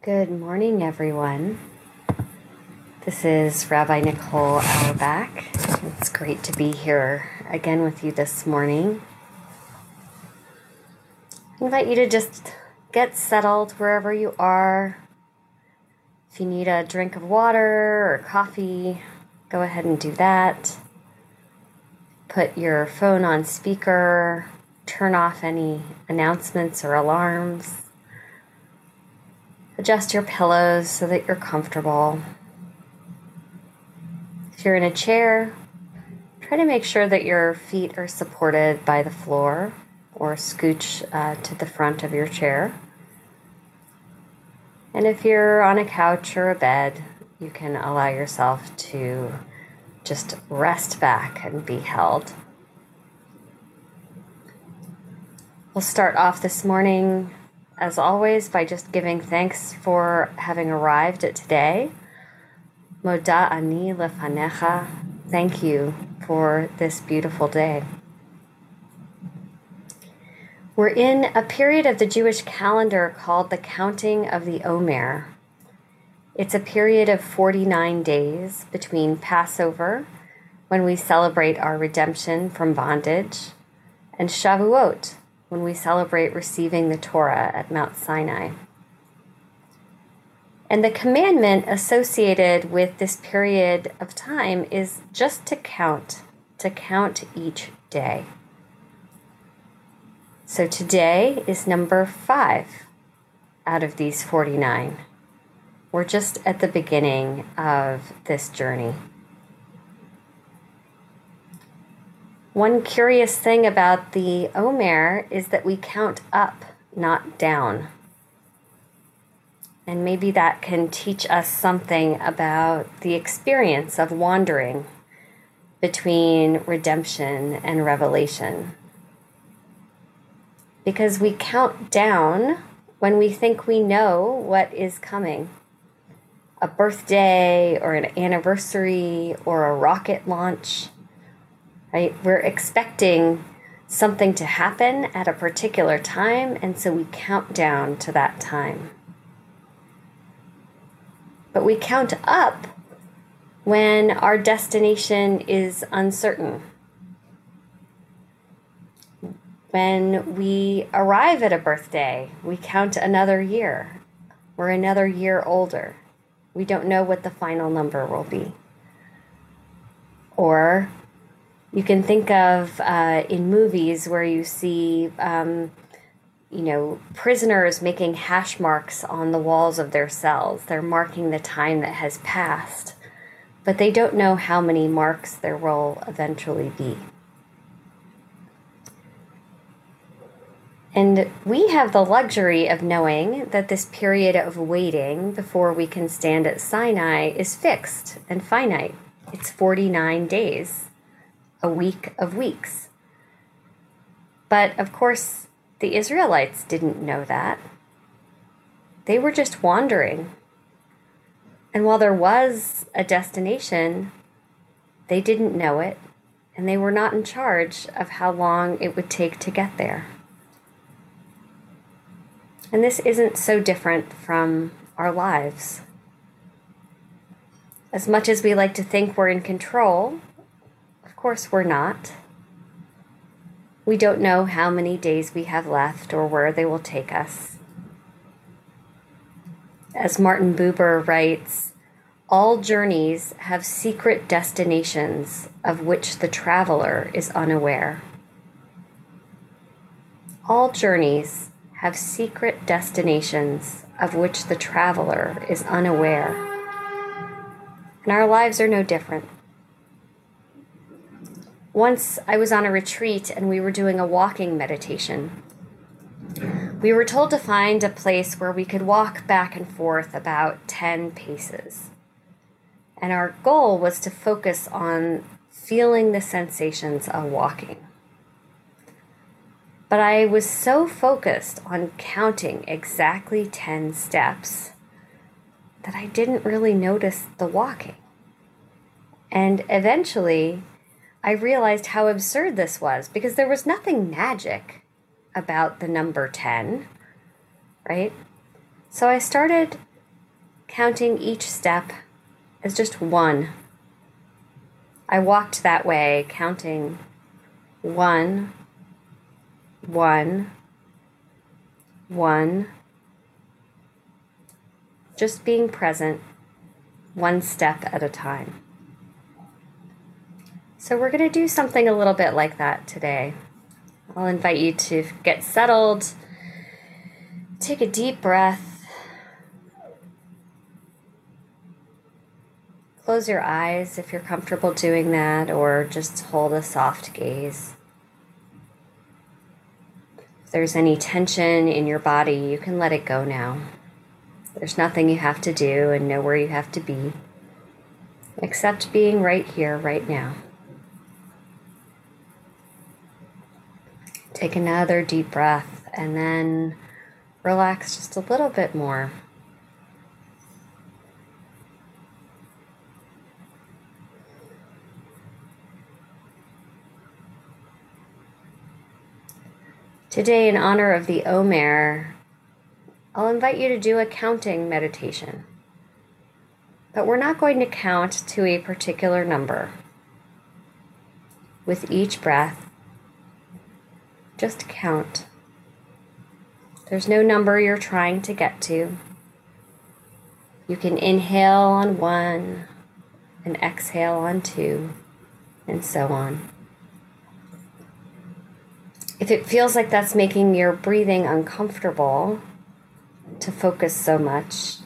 Good morning, everyone. This is Rabbi Nicole Auerbach. It's great to be here again with you this morning. I invite you to just get settled wherever you are. If you need a drink of water or coffee, go ahead and do that. Put your phone on speaker, turn off any announcements or alarms Adjust your pillows so that you're comfortable. If you're in a chair, try to make sure that your feet are supported by the floor or scooch uh, to the front of your chair. And if you're on a couch or a bed, you can allow yourself to just rest back and be held. We'll start off this morning as always, by just giving thanks for having arrived at today. Moda ani lefanecha. Thank you for this beautiful day. We're in a period of the Jewish calendar called the Counting of the Omer. It's a period of 49 days between Passover, when we celebrate our redemption from bondage, and Shavuot, when we celebrate receiving the Torah at Mount Sinai. And the commandment associated with this period of time is just to count, to count each day. So today is number five out of these 49. We're just at the beginning of this journey. One curious thing about the Omer is that we count up, not down. And maybe that can teach us something about the experience of wandering between redemption and revelation. Because we count down when we think we know what is coming a birthday or an anniversary or a rocket launch right? We're expecting something to happen at a particular time, and so we count down to that time. But we count up when our destination is uncertain. When we arrive at a birthday, we count another year. We're another year older. We don't know what the final number will be. Or you can think of uh, in movies where you see, um, you know, prisoners making hash marks on the walls of their cells. They're marking the time that has passed, but they don't know how many marks there will eventually be. And we have the luxury of knowing that this period of waiting before we can stand at Sinai is fixed and finite. It's 49 days a week of weeks. But of course, the Israelites didn't know that. They were just wandering. And while there was a destination, they didn't know it, and they were not in charge of how long it would take to get there. And this isn't so different from our lives. As much as we like to think we're in control, course, we're not. We don't know how many days we have left or where they will take us. As Martin Buber writes, all journeys have secret destinations of which the traveler is unaware. All journeys have secret destinations of which the traveler is unaware. And our lives are no different. Once I was on a retreat and we were doing a walking meditation. We were told to find a place where we could walk back and forth about 10 paces. And our goal was to focus on feeling the sensations of walking. But I was so focused on counting exactly 10 steps that I didn't really notice the walking. And eventually, I realized how absurd this was because there was nothing magic about the number 10, right? So I started counting each step as just one. I walked that way, counting one, one, one, just being present, one step at a time. So, we're going to do something a little bit like that today. I'll invite you to get settled, take a deep breath, close your eyes if you're comfortable doing that, or just hold a soft gaze. If there's any tension in your body, you can let it go now. There's nothing you have to do and nowhere you have to be, except being right here, right now. Take another deep breath and then relax just a little bit more. Today, in honor of the Omer, I'll invite you to do a counting meditation. But we're not going to count to a particular number. With each breath, just count. There's no number you're trying to get to. You can inhale on one and exhale on two, and so on. If it feels like that's making your breathing uncomfortable to focus so much,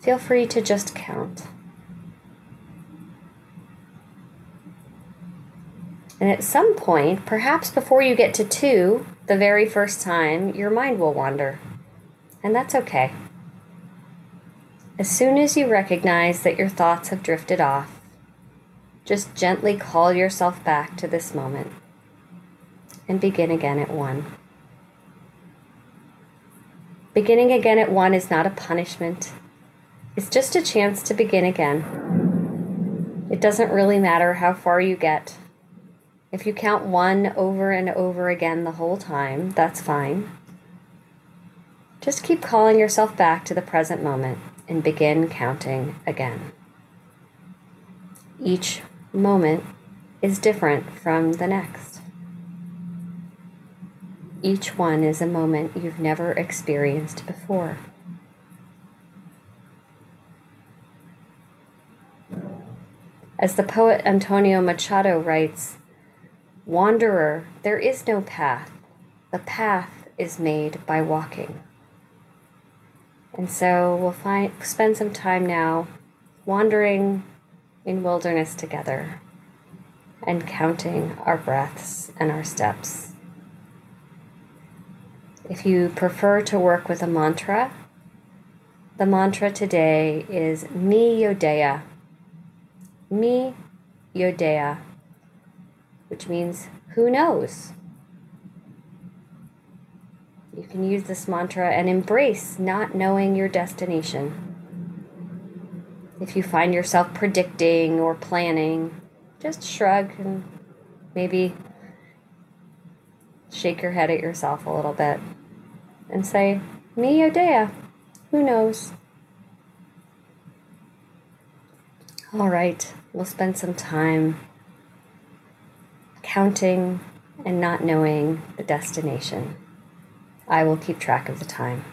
feel free to just count. And at some point, perhaps before you get to two, the very first time, your mind will wander. And that's okay. As soon as you recognize that your thoughts have drifted off, just gently call yourself back to this moment and begin again at one. Beginning again at one is not a punishment, it's just a chance to begin again. It doesn't really matter how far you get if you count one over and over again the whole time, that's fine. Just keep calling yourself back to the present moment and begin counting again. Each moment is different from the next. Each one is a moment you've never experienced before. As the poet Antonio Machado writes, Wanderer, there is no path. The path is made by walking. And so we'll find, spend some time now wandering in wilderness together and counting our breaths and our steps. If you prefer to work with a mantra, the mantra today is Mi Yodea. Mi Yodea which means who knows? You can use this mantra and embrace not knowing your destination. If you find yourself predicting or planning, just shrug and maybe shake your head at yourself a little bit and say, Mi Yodea, who knows? All right, we'll spend some time counting and not knowing the destination. I will keep track of the time.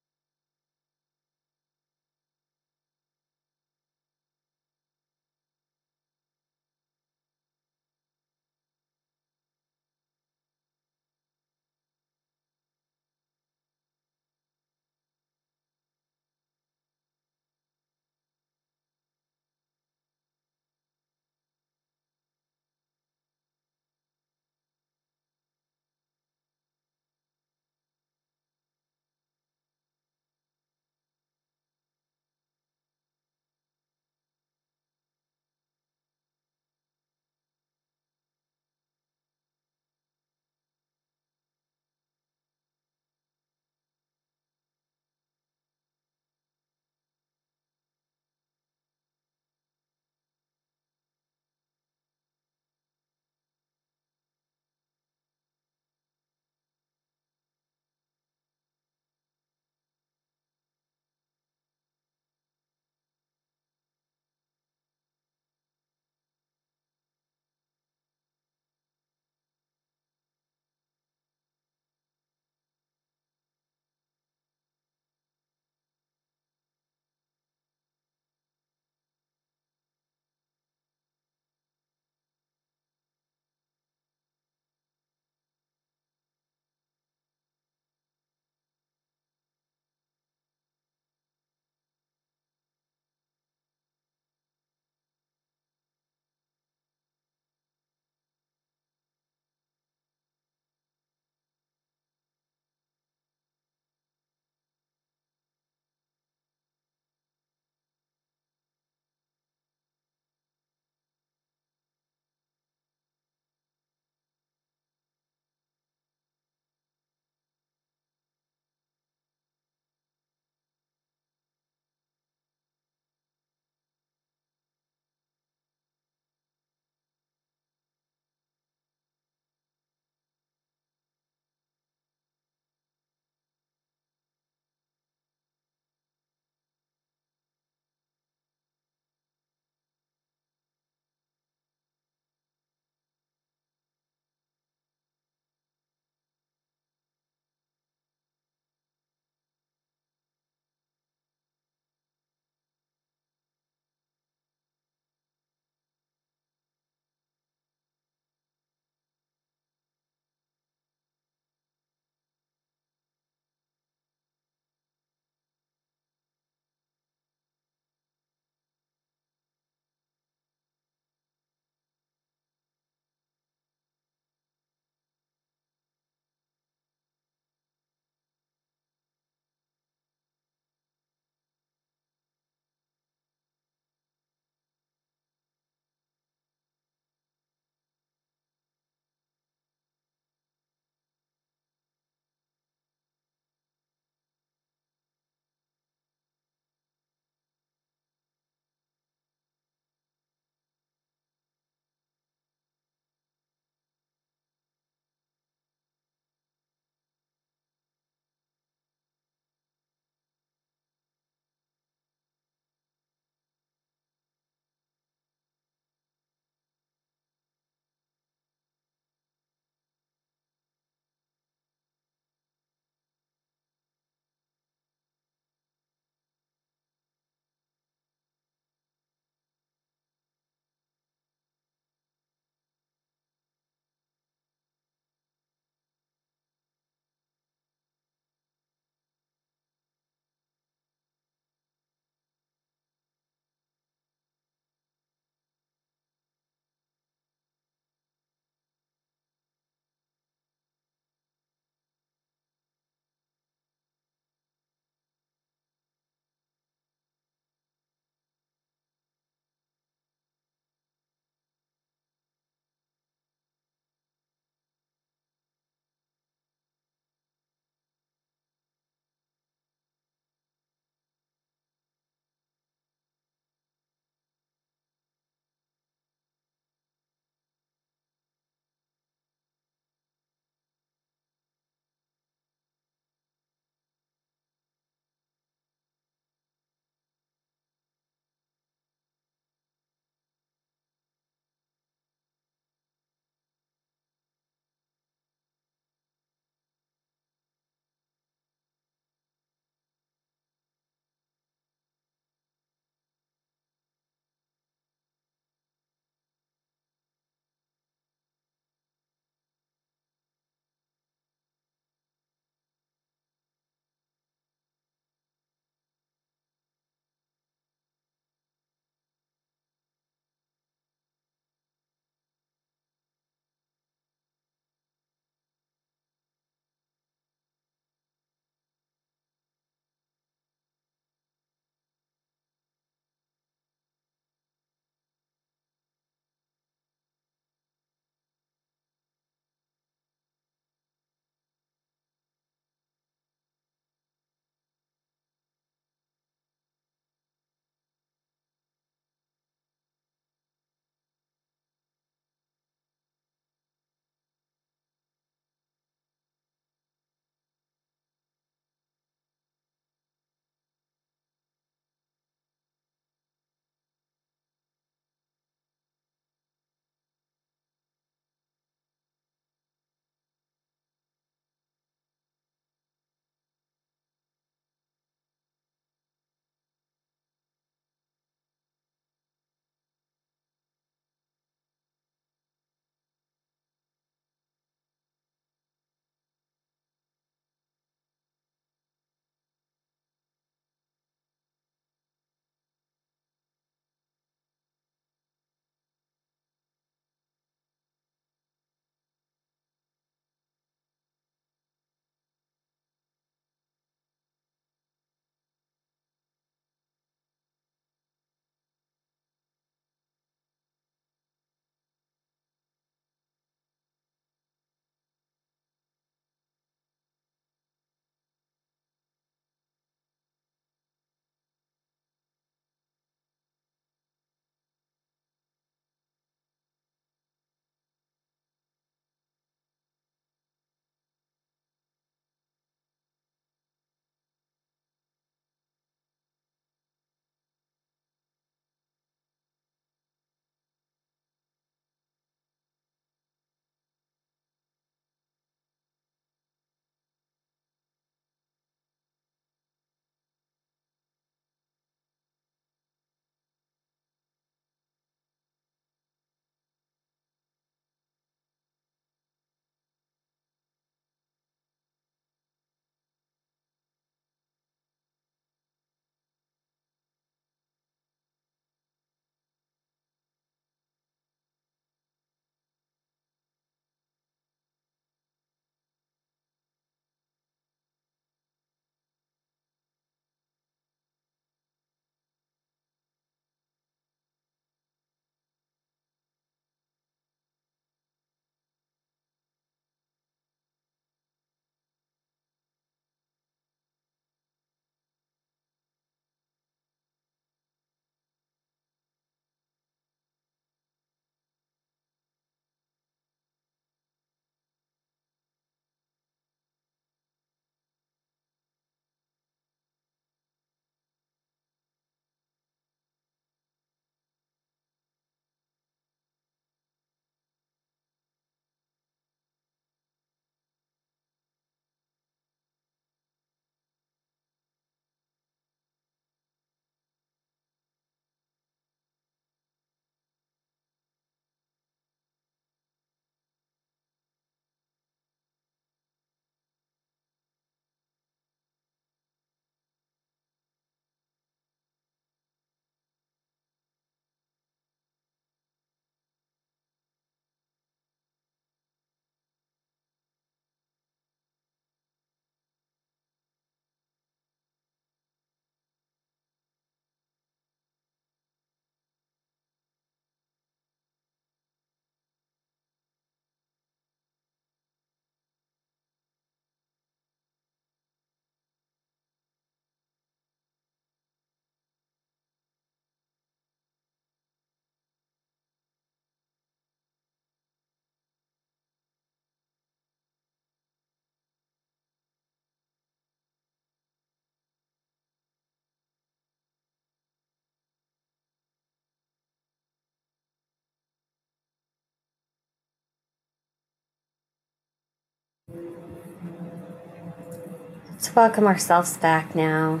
Let's welcome ourselves back now.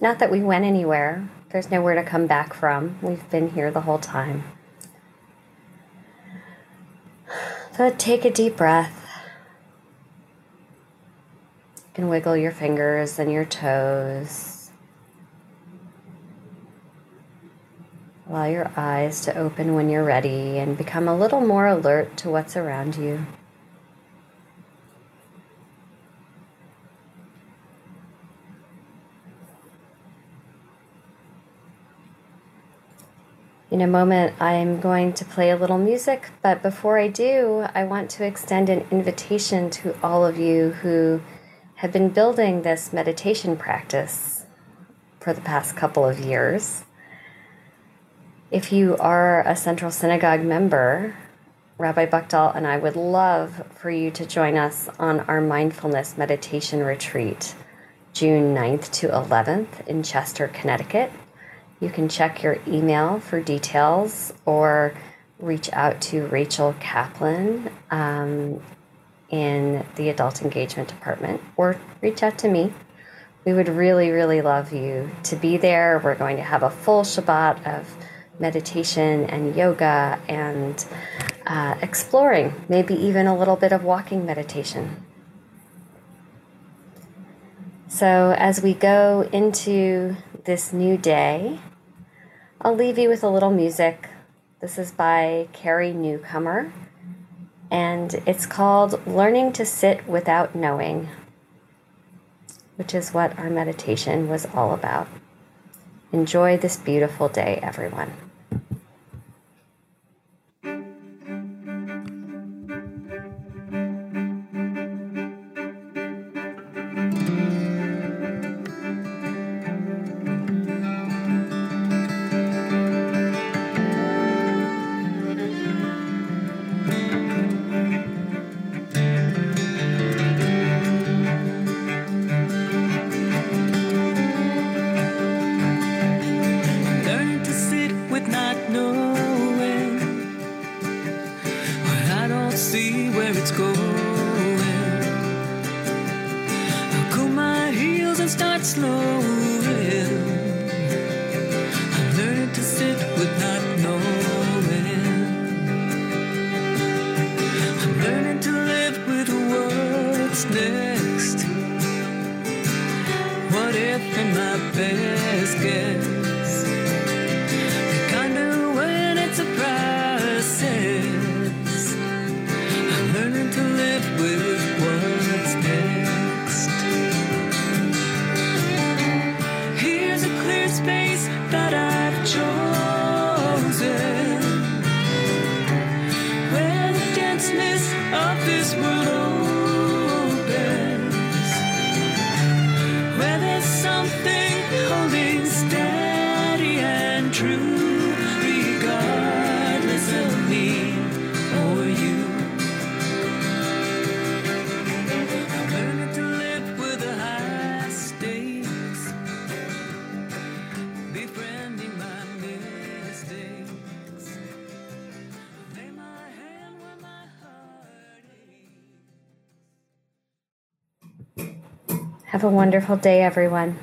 Not that we went anywhere, there's nowhere to come back from. We've been here the whole time. So take a deep breath. Can wiggle your fingers and your toes. Allow your eyes to open when you're ready and become a little more alert to what's around you. In a moment, I'm going to play a little music, but before I do, I want to extend an invitation to all of you who have been building this meditation practice for the past couple of years. If you are a Central Synagogue member, Rabbi Buchdahl and I would love for you to join us on our mindfulness meditation retreat, June 9th to 11th in Chester, Connecticut. You can check your email for details or reach out to Rachel Kaplan um, in the Adult Engagement Department or reach out to me. We would really, really love you to be there. We're going to have a full Shabbat of meditation and yoga and uh, exploring, maybe even a little bit of walking meditation. So, as we go into this new day, I'll leave you with a little music. This is by Carrie Newcomer, and it's called Learning to Sit Without Knowing, which is what our meditation was all about. Enjoy this beautiful day, everyone. Have a wonderful day, everyone.